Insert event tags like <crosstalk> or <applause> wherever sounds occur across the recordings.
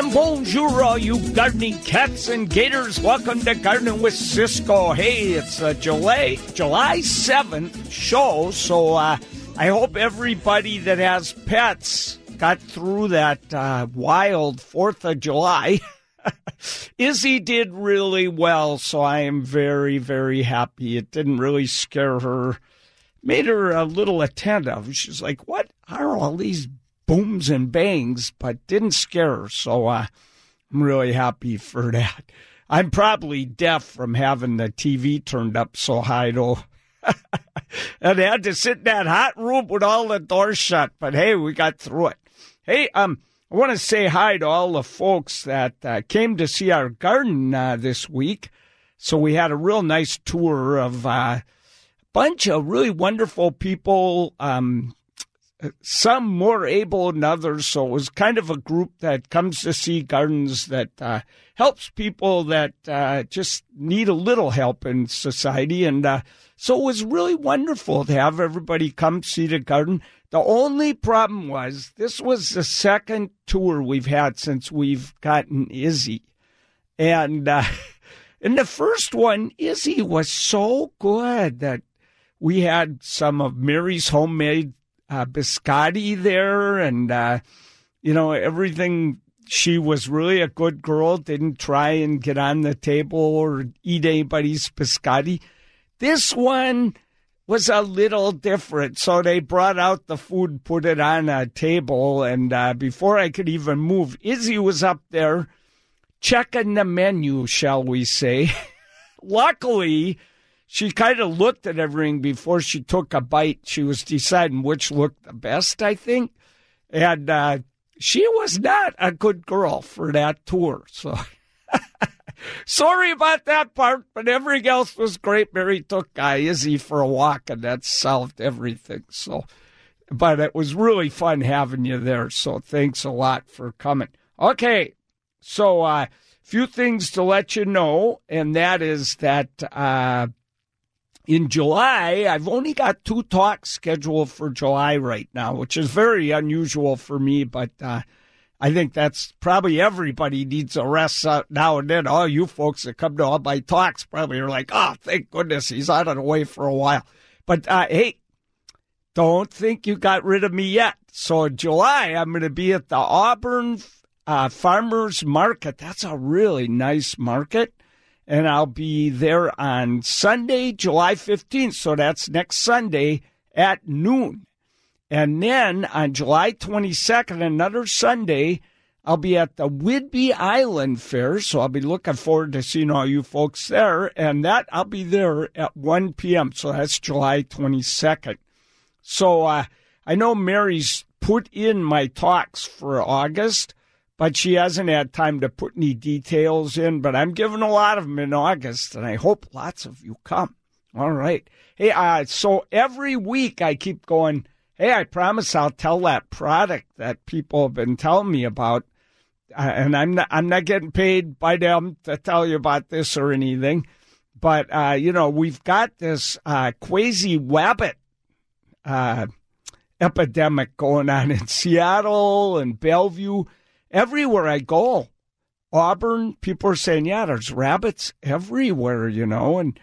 And bonjour, all you gardening cats and gators. Welcome to Gardening with Ciscoe. Hey, it's a July July 7th show, so uh, I hope everybody that has pets got through that uh, wild 4th of July. <laughs> Izzy did really well, so I am very, very happy. It didn't really scare her, made her a little attentive. She's like, What are all these booms and bangs, but didn't scare her. So uh, I'm really happy for <laughs> that. I'm probably deaf from having the TV turned up so high, though. <laughs> and I had to sit in that hot room with all the doors shut. But hey, we got through it. Hey, um, I want to say hi to all the folks that uh, came to see our garden uh, this week. So we had a real nice tour of uh, a bunch of really wonderful people. Um, some more able than others. So it was kind of a group that comes to see gardens that uh, helps people that uh, just need a little help in society. And uh, so it was really wonderful to have everybody come see the garden. The only problem was this was the second tour we've had since we've gotten Izzy. And uh, <laughs> in the first one, Izzy was so good that we had some of Mary's homemade uh, biscotti there, and uh, you know everything. She was really a good girl. Didn't try and get on the table or eat anybody's biscotti. This one was a little different. So they brought out the food, put it on a table, and uh, before I could even move, Izzy was up there checking the menu, shall we say. <laughs> Luckily, she kind of looked at everything before she took a bite. She was deciding which looked the best, I think. And uh, she was not a good girl for that tour. So <laughs> sorry about that part, but everything else was great. Mary took uh, Izzy for a walk, and that solved everything. So, but it was really fun having you there. So thanks a lot for coming. Okay, so a uh, few things to let you know, and that is that. Uh, in July, I've only got two talks scheduled for July right now, which is very unusual for me, but uh, I think that's probably everybody needs a rest now and then. All you folks that come to all my talks probably are like, oh, thank goodness he's out of the way for a while. But uh, hey, don't think you got rid of me yet. So in July, I'm going to be at the Auburn uh, Farmers Market. That's a really nice market and I'll be there on Sunday, July 15th. So that's next Sunday at noon. And then on July 22nd, another Sunday, I'll be at the Whidbey Island Fair. So I'll be looking forward to seeing all you folks there. And that I'll be there at 1 p.m. So that's July 22nd. So uh, I know Mary's put in my talks for August but she hasn't had time to put any details in. But I'm giving a lot of them in August, and I hope lots of you come. All right. Hey, uh, so every week I keep going, hey, I promise I'll tell that product that people have been telling me about. Uh, and I'm not, I'm not getting paid by them to tell you about this or anything. But, uh, you know, we've got this uh, quasi wabbit uh, epidemic going on in Seattle and Bellevue everywhere I go. Auburn, people are saying, yeah, there's rabbits everywhere, you know. And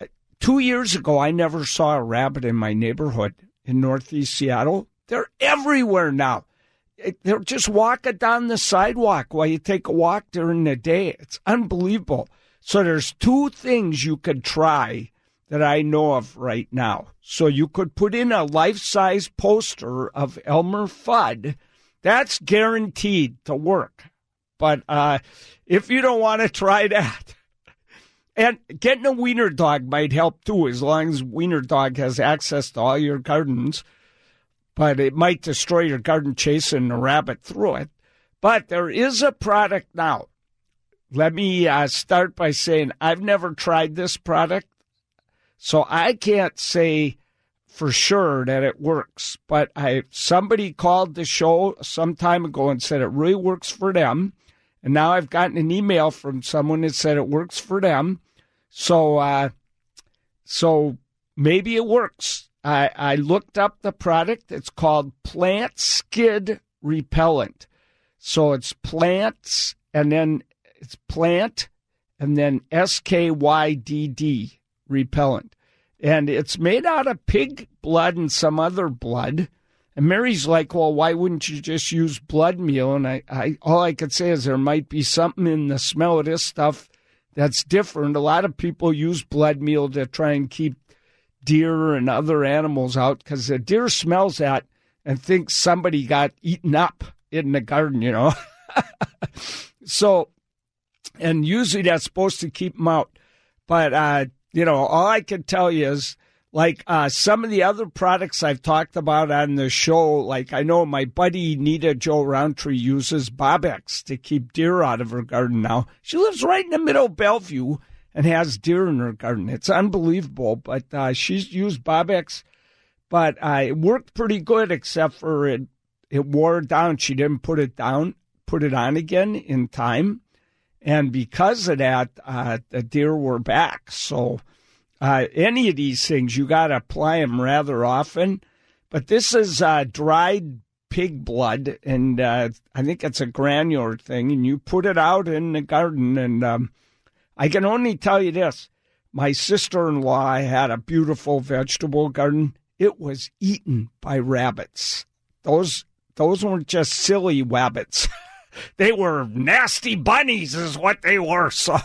uh, two years ago, I never saw a rabbit in my neighborhood in Northeast Seattle. They're everywhere now. They're just walking down the sidewalk while you take a walk during the day. It's unbelievable. So there's two things you could try that I know of right now. So you could put in a life-size poster of Elmer Fudd that's guaranteed to work. But uh, if you don't want to try <laughs> that, and getting a wiener dog might help too, as long as wiener dog has access to all your gardens. But it might destroy your garden chasing a rabbit through it. But there is a product now. Let me uh, start by saying I've never tried this product, so I can't say for sure that it works. But I somebody called the show some time ago and said it really works for them. And now I've gotten an email from someone that said it works for them. So uh, so maybe it works. I, I looked up the product. It's called Plantskydd Repellent. So it's plants and then it's plant and then S K Y D D repellent. And it's made out of pig blood and some other blood. And Mary's like, well, why wouldn't you just use blood meal? And I, I all I could say is there might be something in the smell of this stuff that's different. A lot of people use blood meal to try and keep deer and other animals out because the deer smells that and thinks somebody got eaten up in the garden, you know. <laughs> so, and usually that's supposed to keep them out. But, uh, you know, all I can tell you is like uh, some of the other products I've talked about on the show, like I know my buddy Nita-Jo Rountree uses Bobbex to keep deer out of her garden now. She lives right in the middle of Bellevue and has deer in her garden. It's unbelievable, but uh, she's used Bobbex, but uh, it worked pretty good except for it it wore down. She didn't put it down, put it on again in time, and because of that, uh, the deer were back. So uh, any of these things, you got to apply them rather often. But this is uh, dried pig blood, and uh, I think it's a granular thing, and you put it out in the garden. And um, I can only tell you this my sister in law had a beautiful vegetable garden. It was eaten by rabbits. Those those weren't just silly rabbits. <laughs> they were nasty bunnies, is what they were. So,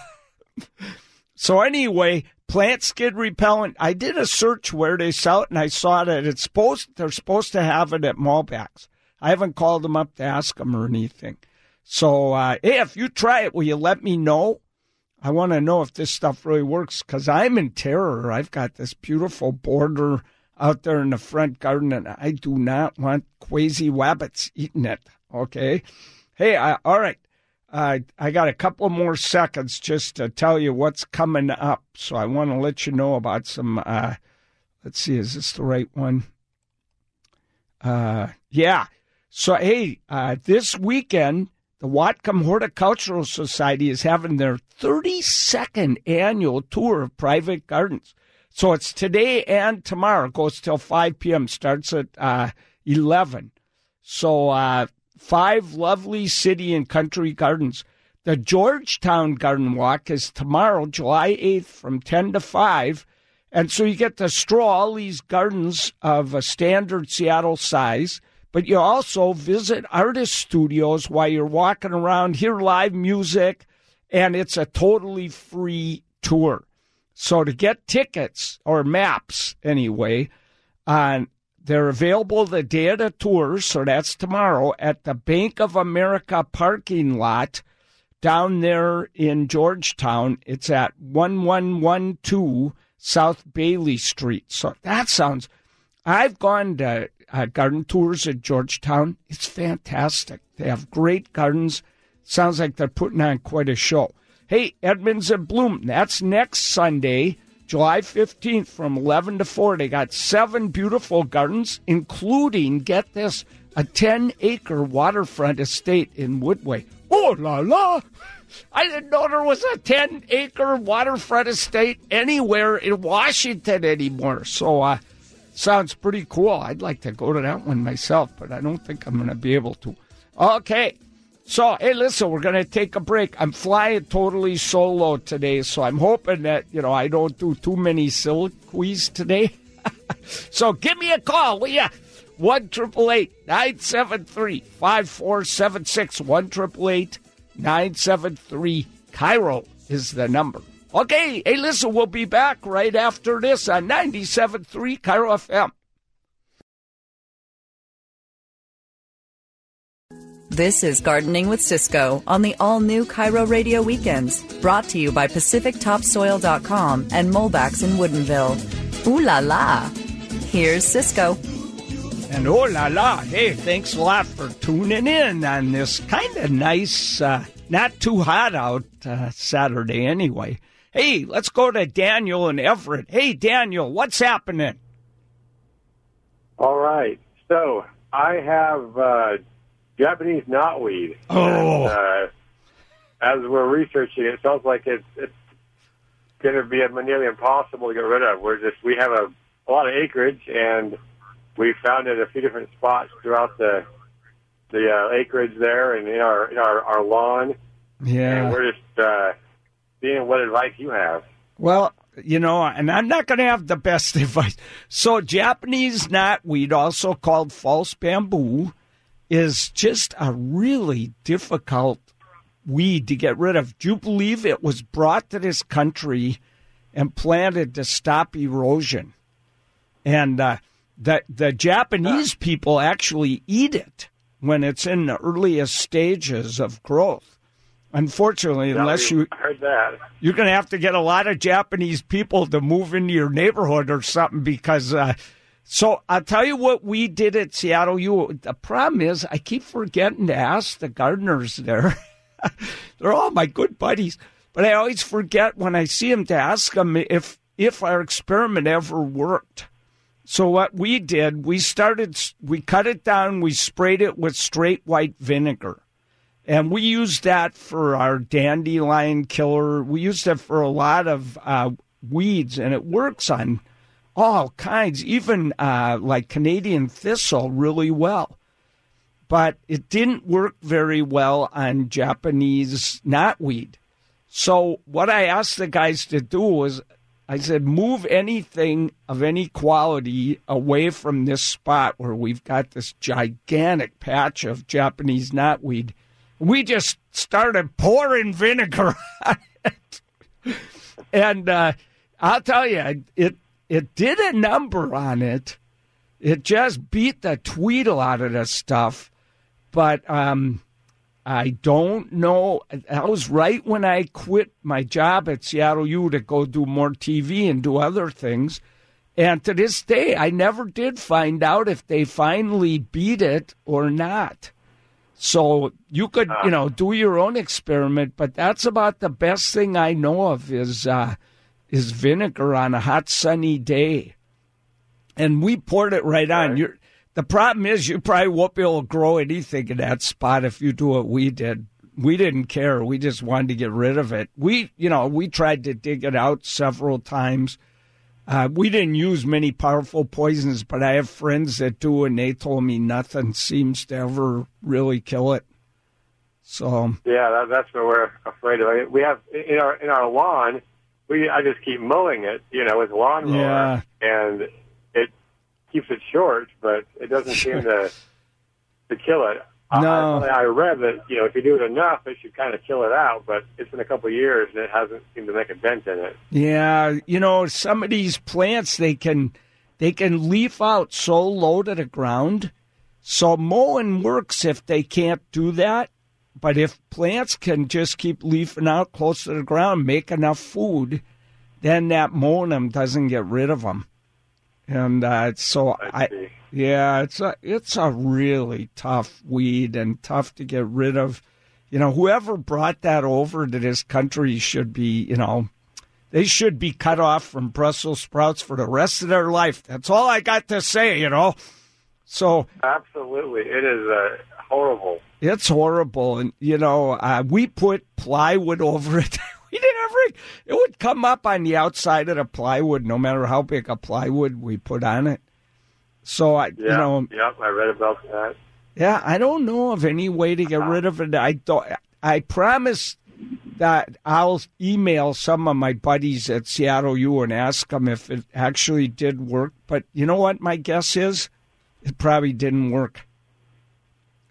so anyway, Plantskydd repellent. I did a search where they sell it, and I saw that it's supposed they're supposed to have it at Molbak's. I haven't called them up to ask them or anything. So, uh, hey, if you try it, will you let me know? I want to know if this stuff really works because I'm in terror. I've got this beautiful border out there in the front garden, and I do not want crazy rabbits eating it. Okay. Hey, I, all right. Uh, I got a couple more seconds just to tell you what's coming up. So I want to let you know about some. Uh, let's see, is this the right one? Uh, yeah. So, hey, uh, this weekend, the Whatcom Horticultural Society is having their 32nd annual tour of private gardens. So it's today and tomorrow. It goes till 5 p.m., starts at uh, 11. So, uh, five lovely city and country gardens. The Georgetown Garden Walk is tomorrow, July 8th, from 10 to 5. And so you get to stroll all these gardens of a standard Seattle size, but you also visit artist studios while you're walking around, hear live music, and it's a totally free tour. So to get tickets or maps anyway, on they're available the day of the tour, so that's tomorrow at the Bank of America parking lot down there in Georgetown. It's at 1112 South Bailey Street. So that sounds. I've gone to uh, garden tours at Georgetown. It's fantastic. They have great gardens. Sounds like they're putting on quite a show. Hey, Edmonds in Bloom, that's next Sunday. July 15th from 11 to 4. They got seven beautiful gardens, including, get this, a 10 acre waterfront estate in Woodway. Oh la la! I didn't know there was a 10 acre waterfront estate anywhere in Washington anymore. So, uh, sounds pretty cool. I'd like to go to that one myself, but I don't think I'm going to be able to. Okay. So, hey, listen, we're going to take a break. I'm flying totally solo today, so I'm hoping that, you know, I don't do too many soliloquies today. <laughs> so give me a call, will you? 1 973 5476. 1 973 KIRO is the number. Okay, hey, listen, we'll be back right after this on 97.3 KIRO FM. This is Gardening with Ciscoe on the all new KIRO Radio Weekends, brought to you by PacificTopsoil.com and Molbak's in Woodinville. Ooh la la! Here's Ciscoe. And oh la la! Hey, thanks a lot for tuning in on this kind of nice, uh, not too hot out uh, Saturday anyway. Hey, let's go to Daniel and Everett. Hey, Daniel, what's happening? All right. So I have uh, Japanese knotweed. Oh. And, uh, as we're researching, it sounds like it's it's going to be nearly impossible to get rid of. We're just we have a, a lot of acreage, and we found it a few different spots throughout the the uh, acreage there and in our in our, our lawn. Yeah. And we're just uh, seeing what advice you have. Well, you know, and I'm not going to have the best <laughs> advice. So, Japanese knotweed, also called false bamboo, is just a really difficult weed to get rid of. Do you believe it was brought to this country and planted to stop erosion? And uh, the the Japanese people actually eat it when it's in the earliest stages of growth. Unfortunately, unless you heard that, you're going to have to get a lot of Japanese people to move into your neighborhood or something because. Uh, so I'll tell you what we did at Seattle U. The problem is I keep forgetting to ask the gardeners there. <laughs> They're all my good buddies, but I always forget when I see them to ask them if if our experiment ever worked. So what we did, we started, we cut it down, we sprayed it with straight white vinegar. And we used that for our dandelion killer. We used it for a lot of uh, weeds, and it works on all kinds, even uh, like Canadian thistle, really well. But it didn't work very well on Japanese knotweed. So what I asked the guys to do was I said, move anything of any quality away from this spot where we've got this gigantic patch of Japanese knotweed. We just started pouring vinegar <laughs> on it. And uh, I'll tell you, it it did a number on it. It just beat the tweedle out of this stuff. But um, I don't know. That was right when I quit my job at Seattle U to go do more TV and do other things. And to this day, I never did find out if they finally beat it or not. So you could, you know, do your own experiment, but that's about the best thing I know of is uh, is vinegar on a hot sunny day. And we poured it right on. You're, the problem is you probably won't be able to grow anything in that spot if you do what we did. We didn't care. We just wanted to get rid of it. We, you know, we tried to dig it out several times. Uh, we didn't use many powerful poisons, but I have friends that do, and they told me nothing seems to ever really kill it. So yeah, that, that's what we're afraid of. I mean, we have in our in our lawn. We I just keep mowing it, you know, with lawnmower, Yeah. and it keeps it short, but it doesn't seem to to kill it. No. I, I read that you know if you do it enough, it should kind of kill it out. But it's been a couple of years and it hasn't seemed to make a dent in it. Yeah, you know, some of these plants they can they can leaf out so low to the ground. So mowing works if they can't do that. But if plants can just keep leafing out close to the ground, make enough food, then that mowing them doesn't get rid of them. And uh, so I I, yeah, it's a it's a really tough weed and tough to get rid of. You know, whoever brought that over to this country should be, you know, they should be cut off from Brussels sprouts for the rest of their life. That's all I got to say, you know. So Absolutely, it is uh, horrible. It's horrible, and you know, uh, we put plywood over it. <laughs> we did every. It would come up on the outside of the plywood, no matter how big a plywood we put on it. So I, Yeah, you know, yep, I read about that. yeah, I don't know of any way to get rid of it. I don't. I promise that I'll email some of my buddies at Seattle U and ask them if it actually did work. But you know what? My guess is it probably didn't work.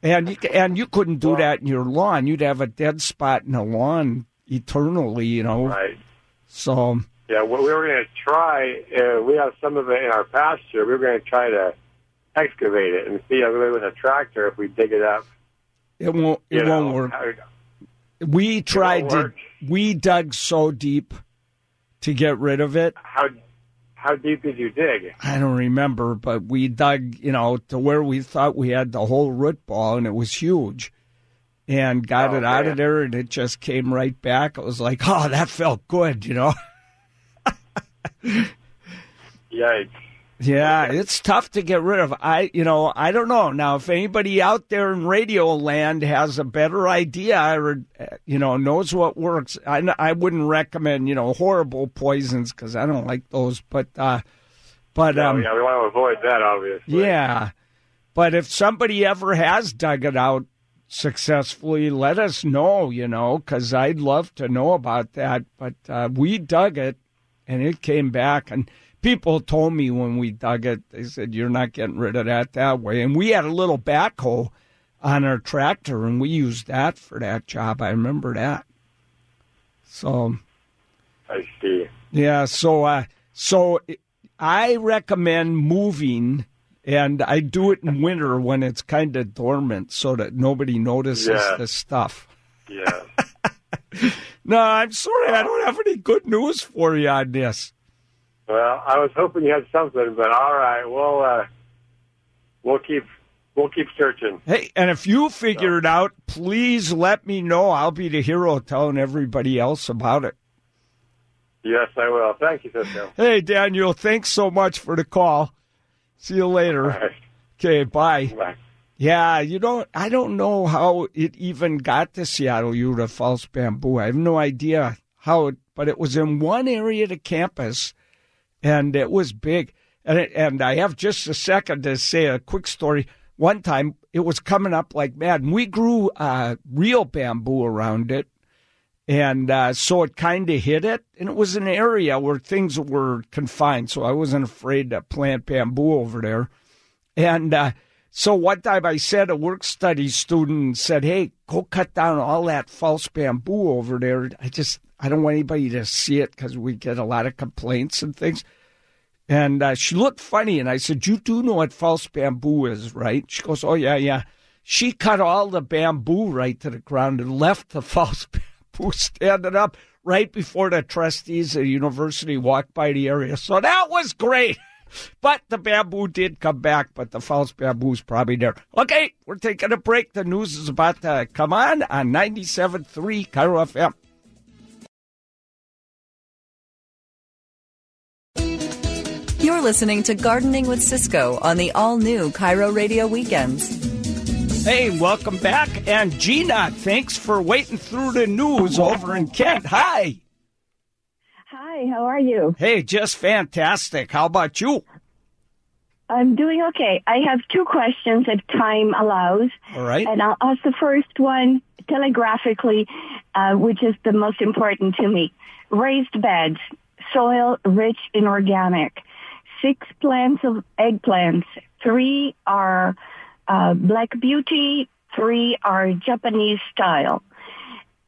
And you, and you couldn't do that in your lawn. You'd have a dead spot in the lawn eternally, you know. Right. So Yeah, what we were going to try, uh, we have some of it in our pasture. We were going to try to excavate it and see, uh, with a tractor, if we dig it up. it won't. It you know, won't work. how- We tried to. work. We dug so deep to get rid of it. How how deep did you dig? I don't remember, but we dug, you know, to where we thought we had the whole root ball, and it was huge. And got Oh, it out man. of there, and it just came right back. It was like, <laughs> oh, that felt good, you know. <laughs> Yikes! Yeah, it's tough to get rid of. I, you know, I don't know. Now, if anybody out there in radio land has a better idea or, uh, you know, knows what works, I, I wouldn't recommend, you know, horrible poisons because I don't like those. But, uh, but, Oh, um, yeah, we want to avoid that, obviously. Yeah. but if somebody ever has dug it out successfully, let us know, you know, because I'd love to know about that. But uh, we dug it and it came back. And people told me when we dug it, they said, You're not getting rid of that that way. And we had a little backhoe on our tractor and we used that for that job. I remember that. So. I see. Yeah. So, uh, so I recommend moving and I do it in winter when it's kind of dormant so that nobody notices Yeah. the stuff. Yeah. <laughs> No, I'm sorry, I don't have any good news for you on this. Well, I was hoping you had something, but all right, we'll uh, we'll keep we'll keep searching. Hey, and if you figure it out, please let me know. I'll be the hero telling everybody else about it. Yes, I will. Thank you, Ciscoe. Hey, Daniel, thanks so much for the call. See you later. Right. Okay, bye. Bye. Yeah, you don't. I don't know how it even got to Seattle U to false bamboo. I have no idea how, it, but it was in one area of the campus, and it was big. And it, and I have just a second to say a quick story. One time, it was coming up like mad, and we grew uh, real bamboo around it, and uh, so it kind of hit it. And it was an area where things were confined, so I wasn't afraid to plant bamboo over there. And uh, so one time I said a work study student said, "Hey, go cut down all that false bamboo over there." I just I don't want anybody to see it because we get a lot of complaints and things. And uh, she looked funny, and I said, "You do know what false bamboo is, right?" She goes, "Oh yeah, yeah." She cut all the bamboo right to the ground and left the <laughs> false bamboo standing up right before the trustees of the university walked by the area. So that was great. <laughs> But the bamboo did come back, but the false bamboo's probably there. Okay, we're taking a break. The news is about to come on on 97.3 KIRO FM. You're listening to Gardening with Ciscoe on the all new KIRO Radio Weekends. Hey, welcome back. And Gina, thanks for waiting through the news over in Kent. Hi. Hi, how are you? Hey, just fantastic. How about you? I'm doing okay. I have two questions if time allows. All right. And I'll ask the first one telegraphically, uh, which is the most important to me. Raised beds, soil rich in organic, six plants of eggplants. Three are uh, Black Beauty, three are Japanese style.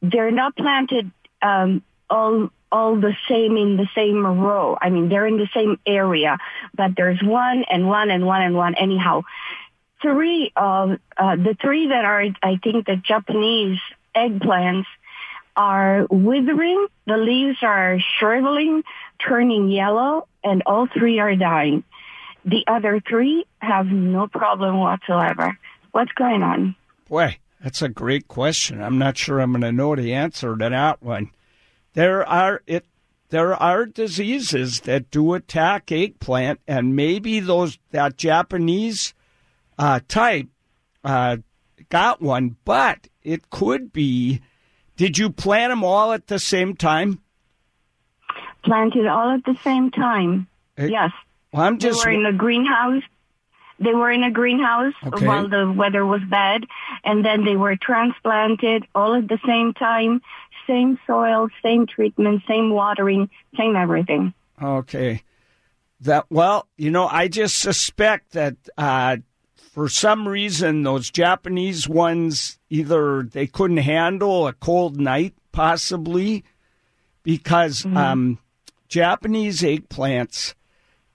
They're not planted um, all all the same in the same row. I mean, they're in the same area, but there's one and one and one and one. Anyhow, three of uh, the three that are, I think, the Japanese eggplants are withering. The leaves are shriveling, turning yellow, and all three are dying. The other three have no problem whatsoever. What's going on? Boy, that's a great question. I'm not sure I'm going to know the answer to that one. There are it. There are diseases that do attack eggplant, and maybe those that Japanese uh, type uh, got one, but it could be. Did you plant them all at the same time? Planted all at the same time. Eh, yes. Well, I'm They were in a greenhouse. They were in a greenhouse Okay. while the weather was bad, and then they were transplanted all at the same time. Same soil, same treatment, same watering, same everything. Okay. That well, you know, I just suspect that uh, for some reason those Japanese ones either they couldn't handle a cold night, possibly, because um, Japanese eggplants,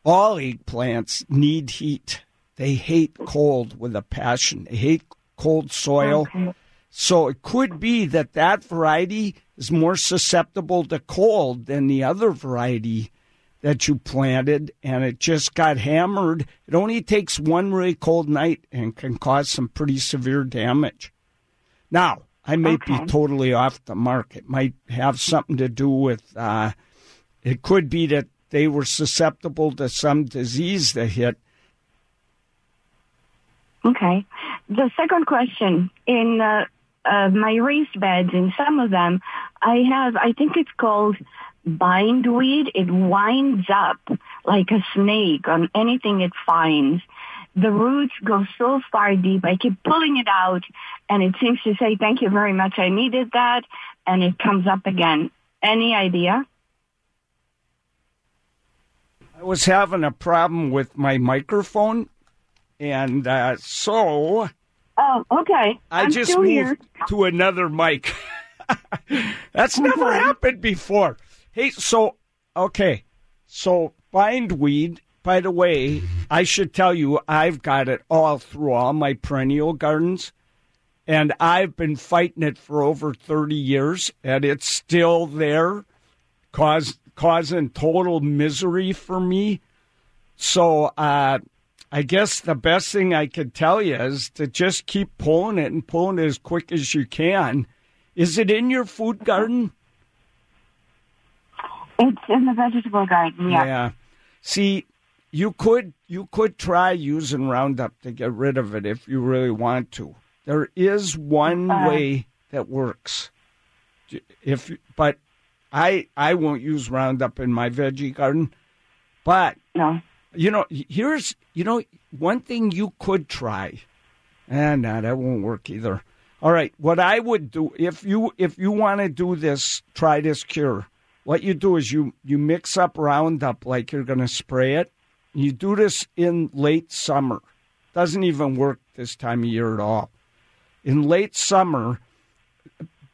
all eggplants need heat. They hate cold with a passion. They hate cold soil. Okay. So it could be that that variety is more susceptible to cold than the other variety that you planted, and it just got hammered. It only takes one really cold night and can cause some pretty severe damage. Now, I may Okay. be totally off the mark. It might have something to do with, uh, it could be that they were susceptible to some disease that hit. Okay. The second question in uh, uh, my raised beds, in some of them, I have, I think it's called bindweed. It winds up like a snake on anything it finds. the roots go so far deep. I keep pulling it out and it seems to say, thank you very much. I needed that. And it comes up again. Any idea? I was having a problem with my microphone. And uh, so. Oh, okay. I I'm just still moved here. to another mic. <laughs> That's never Okay. happened before. Hey, so, okay. So, bindweed, by the way, I should tell you, I've got it all through all my perennial gardens. And I've been fighting it for over 30 years, and it's still there, cause, causing total misery for me. So, uh, I guess the best thing I could tell you is to just keep pulling it and pulling it as quick as you can. Is it in your food garden? It's in the vegetable garden, yeah. yeah. See, you could you could try using Roundup to get rid of it if you really want to. There is one Uh. way that works. If but I I won't use Roundup in my veggie garden, but No. you know, here's you know one thing you could try, ah, and no, that won't work either. All right, what I would do if you if you want to do this, try this cure. What you do is you you mix up Roundup like you're going to spray it. You do this in late summer. Doesn't even work this time of year at all. In late summer,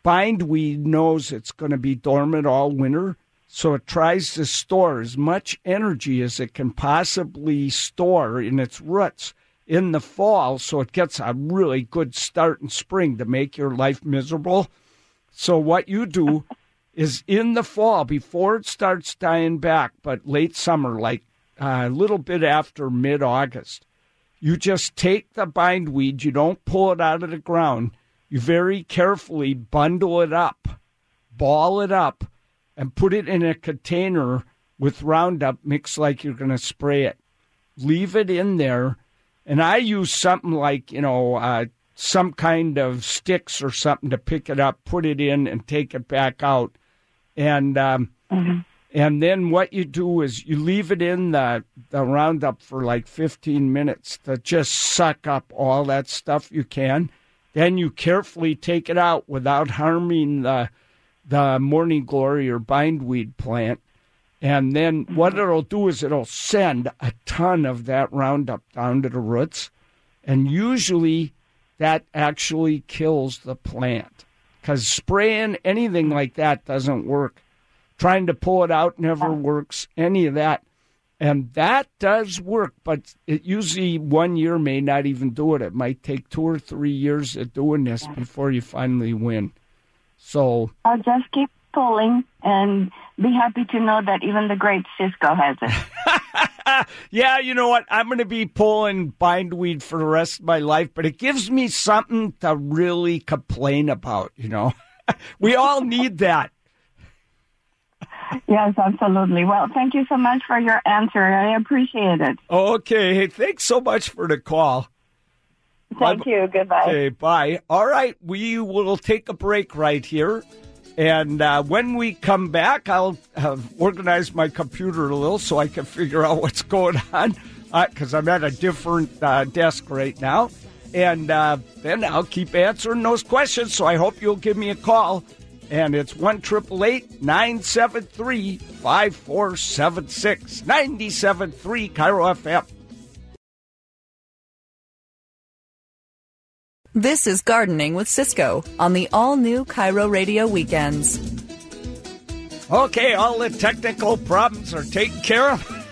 bindweed knows it's going to be dormant all winter, so it tries to store as much energy as it can possibly store in its roots in the fall, so it gets a really good start in spring to make your life miserable. So what you do <laughs> is in the fall, before it starts dying back, but late summer, like uh, a little bit after mid August, you just take the bindweed, you don't pull it out of the ground, you very carefully bundle it up, ball it up, and put it in a container with Roundup mixed like you're going to spray it. Leave it in there, and I use something like, you know, uh, some kind of sticks or something to pick it up, put it in, and take it back out. And um, and then what you do is you leave it in the, the Roundup for like 15 minutes to just suck up all that stuff you can. Then you carefully take it out without harming the the morning glory or bindweed plant. And then mm-hmm. what it'll do is it'll send a ton of that Roundup down to the roots. And usually that actually kills the plant because spraying anything like that doesn't work. Trying to pull it out never oh. works, any of that. And that does work, but it usually one year may not even do it. It might take two or three years of doing this before you finally win. So, I'll just keep pulling and be happy to know that even the great Ciscoe has it. <laughs> yeah, you know what? I'm going to be pulling bindweed for the rest of my life, but it gives me something to really complain about, you know? <laughs> we all need that. Yes, absolutely. Well, thank you so much for your answer. I appreciate it. Okay. Hey, thanks so much for the call. Thank you. Goodbye. Okay, bye. All right, we will take a break right here. And uh, when we come back, I'll have organized my computer a little so I can figure out what's going on because I'm at a different uh, desk right now. And uh, then I'll keep answering those questions. So I hope you'll give me a call. And it's 1 973 5476 973 KIRO FM. This is Gardening with Ciscoe on the all new KIRO Radio Weekends. Okay, all the technical problems are taken care of. <laughs>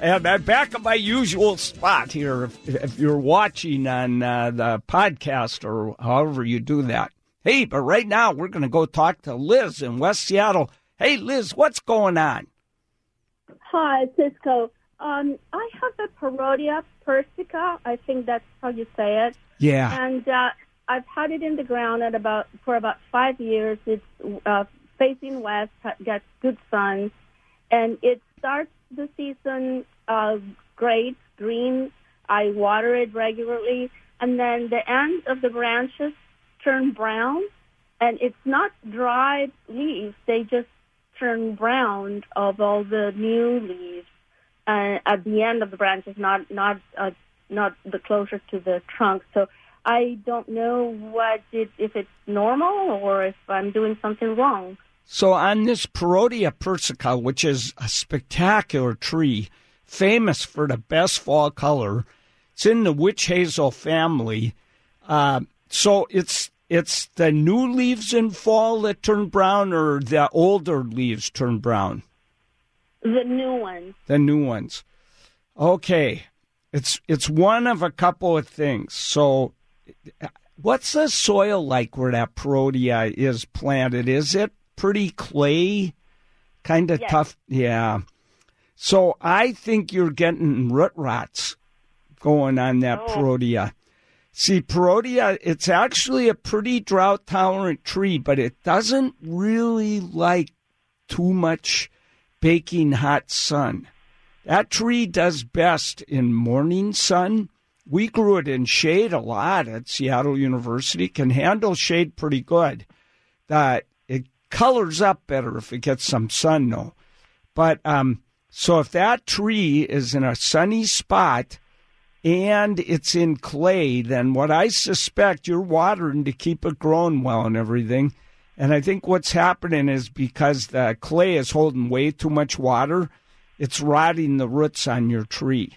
And I'm back at my usual spot here if, if you're watching on uh, the podcast or however you do that. Hey, but right now we're going to go talk to Liz in West Seattle. Hey, Liz, what's going on? Hi, Ciscoe. Um, I have a Parrotia persica. I think that's how you say it. Yeah. And uh, I've had it in the ground at about for about five years. It's uh, facing west, gets good sun, and it starts the season uh, great, green. I water it regularly, and then the end of the branches turn brown, and it's not dried leaves. They just turn brown of all the new leaves uh, at the end of the branches, not not uh, not the closer to the trunk. So I don't know what it, if it's normal or if I'm doing something wrong. So on this Parrotia persica, which is a spectacular tree, famous for the best fall color, it's in the witch hazel family. Uh, so it's it's the new leaves in fall that turn brown, or the older leaves turn brown. The new ones. The new ones. Okay, it's it's one of a couple of things. So, what's the soil like where that Parrotia is planted? Is it pretty clay, kind of yes. tough? Yeah. So I think you're getting root rots going on that Oh. Parrotia. See, Parrotia, it's actually a pretty drought tolerant tree, but it doesn't really like too much baking hot sun. That tree does best in morning sun. We grew it in shade a lot at Seattle University, can handle shade pretty good. That it colors up better if it gets some sun, though. But um, so if that tree is in a sunny spot and it's in clay, then what I suspect you're watering to keep it growing well and everything. And I think what's happening is because the clay is holding way too much water, it's rotting the roots on your tree.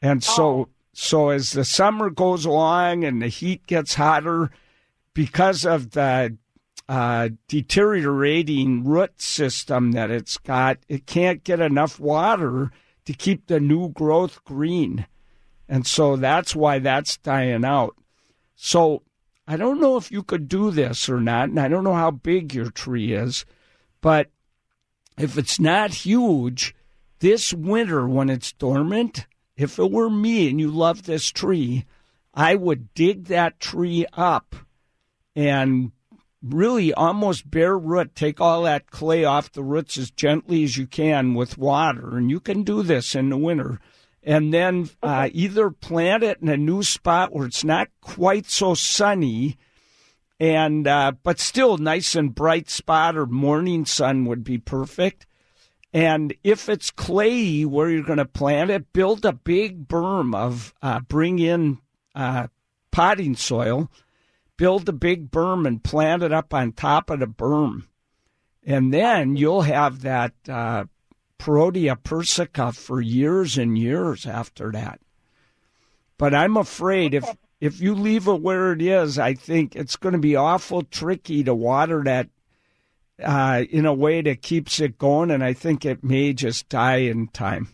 And so so as the summer goes along and the heat gets hotter, because of the uh, deteriorating root system that it's got, it can't get enough water to keep the new growth green. And so that's why that's dying out. So I don't know if you could do this or not, and I don't know how big your tree is, but if it's not huge, this winter when it's dormant, if it were me and you love this tree, I would dig that tree up and really almost bare root, take all that clay off the roots as gently as you can with water. And you can do this in the winter. And then uh, either plant it in a new spot where it's not quite so sunny, and uh, but still nice and bright spot or morning sun would be perfect. And if it's clayey where you're going to plant it, build a big berm of uh, bring in uh, potting soil, build a big berm and plant it up on top of the berm, and then you'll have that Parrotia persica for years and years after that. But I'm afraid if if you leave it where it is, I think it's going to be awful tricky to water that uh, in a way that keeps it going, and I think it may just die in time.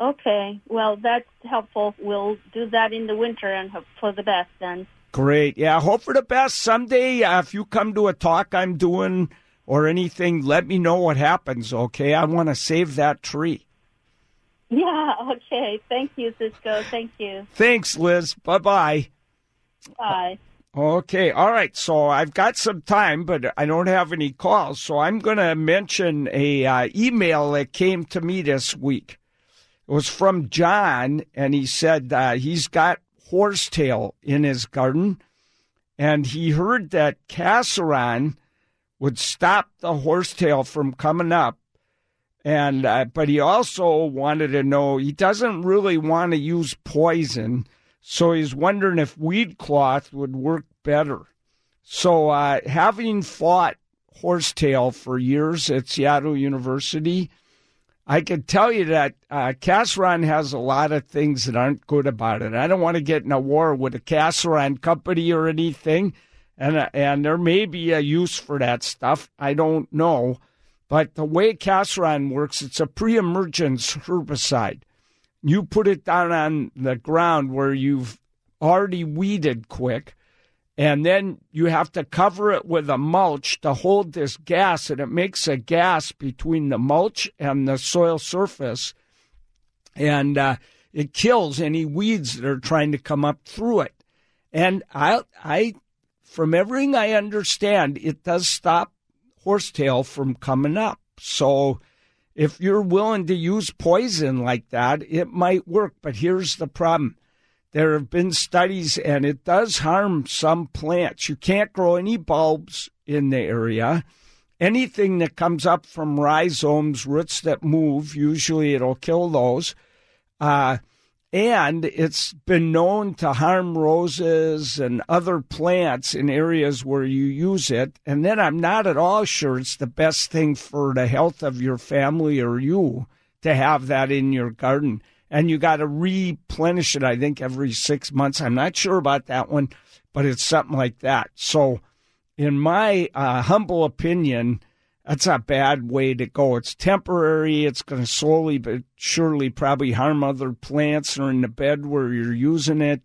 Okay. Well, that's helpful. We'll do that in the winter and hope for the best then. Great. Yeah, hope for the best. Someday, uh, if you come to a talk I'm doing or anything, let me know what happens, okay? I want to save that tree. Yeah, okay. Thank you, Ciscoe. Thank you. Thanks, Liz. Bye bye. Bye. Okay, all right. So I've got some time, but I don't have any calls. So I'm going to mention a uh, email that came to me this week. It was from John, and he said uh, he's got horsetail in his garden, and he heard that Casoron would stop the horsetail from coming up. And uh, but he also wanted to know he doesn't really want to use poison, so he's wondering if weed cloth would work better. So uh, having fought horsetail for years at Seattle University, I can tell you that uh, Casoron has a lot of things that aren't good about it. I don't want to get in a war with a Casoron company or anything, and and there may be a use for that stuff. I don't know, but the way Casoron works, it's a pre-emergence herbicide. You put it down on the ground where you've already weeded quick, and then you have to cover it with a mulch to hold this gas, and it makes a gas between the mulch and the soil surface, and uh, it kills any weeds that are trying to come up through it. And I, I, from everything I understand, it does stop horsetail from coming up. So if you're willing to use poison like that, it might work. But here's the problem. There have been studies, and it does harm some plants. You can't grow any bulbs in the area. Anything that comes up from rhizomes, roots that move, usually it'll kill those. Uh, and it's been known to harm roses and other plants in areas where you use it. And then I'm not at all sure it's the best thing for the health of your family or you to have that in your garden. And you got to replenish it, I think, every six months. I'm not sure about that one, but it's something like that. So, in my uh, humble opinion, that's a bad way to go. It's temporary. It's going to slowly but surely probably harm other plants or in the bed where you're using it.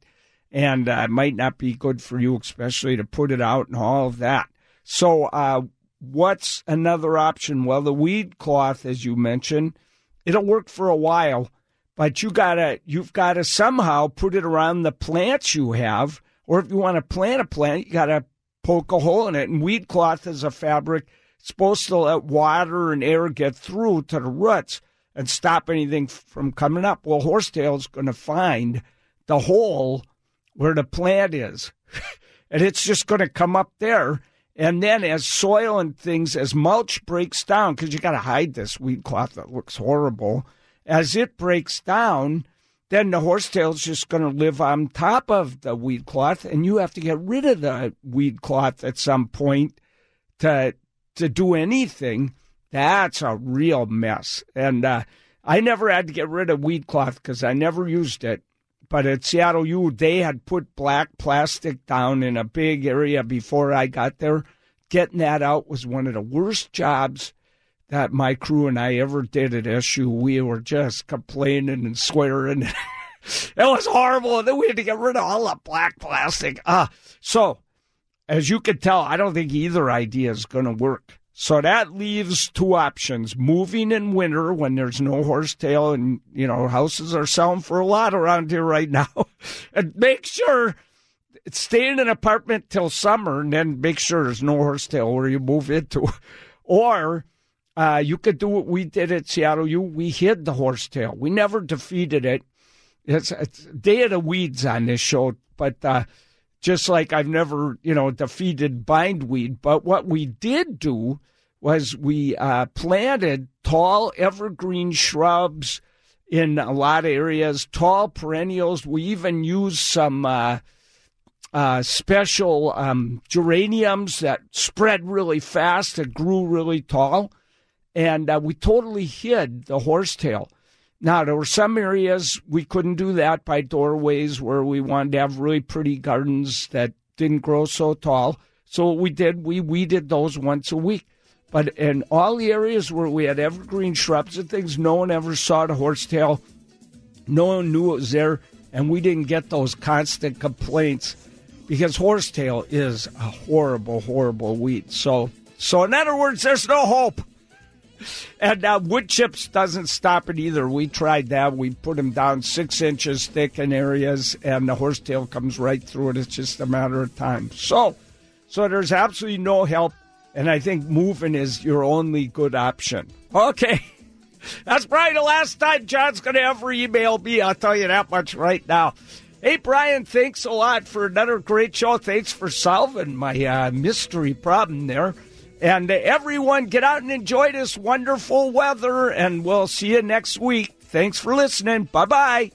And uh, it might not be good for you, especially to put it out and all of that. So, uh, what's another option? Well, the weed cloth, as you mentioned, it'll work for a while, but you gotta, you've got to somehow put it around the plants you have. Or if you want to plant a plant, you got to poke a hole in it. And weed cloth is a fabric supposed to let water and air get through to the roots and stop anything from coming up. Well, horsetail's going to find the hole where the plant is, <laughs> and it's just going to come up there. And then, as soil and things, as mulch breaks down, because you got to hide this weed cloth that looks horrible, as it breaks down, then the horsetail's just going to live on top of the weed cloth, and you have to get rid of the weed cloth at some point to to do anything, that's a real mess. And uh, I never had to get rid of weed cloth because I never used it. But at Seattle U, they had put black plastic down in a big area before I got there. Getting that out was one of the worst jobs that my crew and I ever did at SU. We were just complaining and swearing. <laughs> it was horrible. And then we had to get rid of all the black plastic. Uh, so as you can tell, I don't think either idea is going to work. So that leaves two options: moving in winter when there's no horsetail, and you know houses are selling for a lot around here right now, <laughs> and make sure stay in an apartment till summer, and then make sure there's no horsetail where you move into, <laughs> or uh, you could do what we did at Seattle U. We hid the horsetail. We never defeated it. It's, it's day of the weeds on this show, but. Uh, just like I've never, you know, defeated bindweed. But what we did do was we uh, planted tall evergreen shrubs in a lot of areas, tall perennials. We even used some uh, uh, special um, geraniums that spread really fast, that grew really tall. And uh, we totally hid the horsetail. Now, there were some areas we couldn't do that by doorways where we wanted to have really pretty gardens that didn't grow so tall. So what we did, we weeded those once a week. But in all the areas where we had evergreen shrubs and things, no one ever saw the horsetail. No one knew it was there, and we didn't get those constant complaints because horsetail is a horrible, horrible weed. So, so in other words, there's no hope. And uh, wood chips doesn't stop it either. We tried that. We put them down six inches thick in areas, and the horsetail comes right through it. It's just a matter of time. So, so there's absolutely no help, and I think moving is your only good option. Okay. <laughs> That's probably the last time John's going to ever email me. I'll tell you that much right now. Hey, Brian, thanks a lot for another great show. Thanks for solving my uh, mystery problem there. And everyone, get out and enjoy this wonderful weather, and we'll see you next week. Thanks for listening. Bye bye.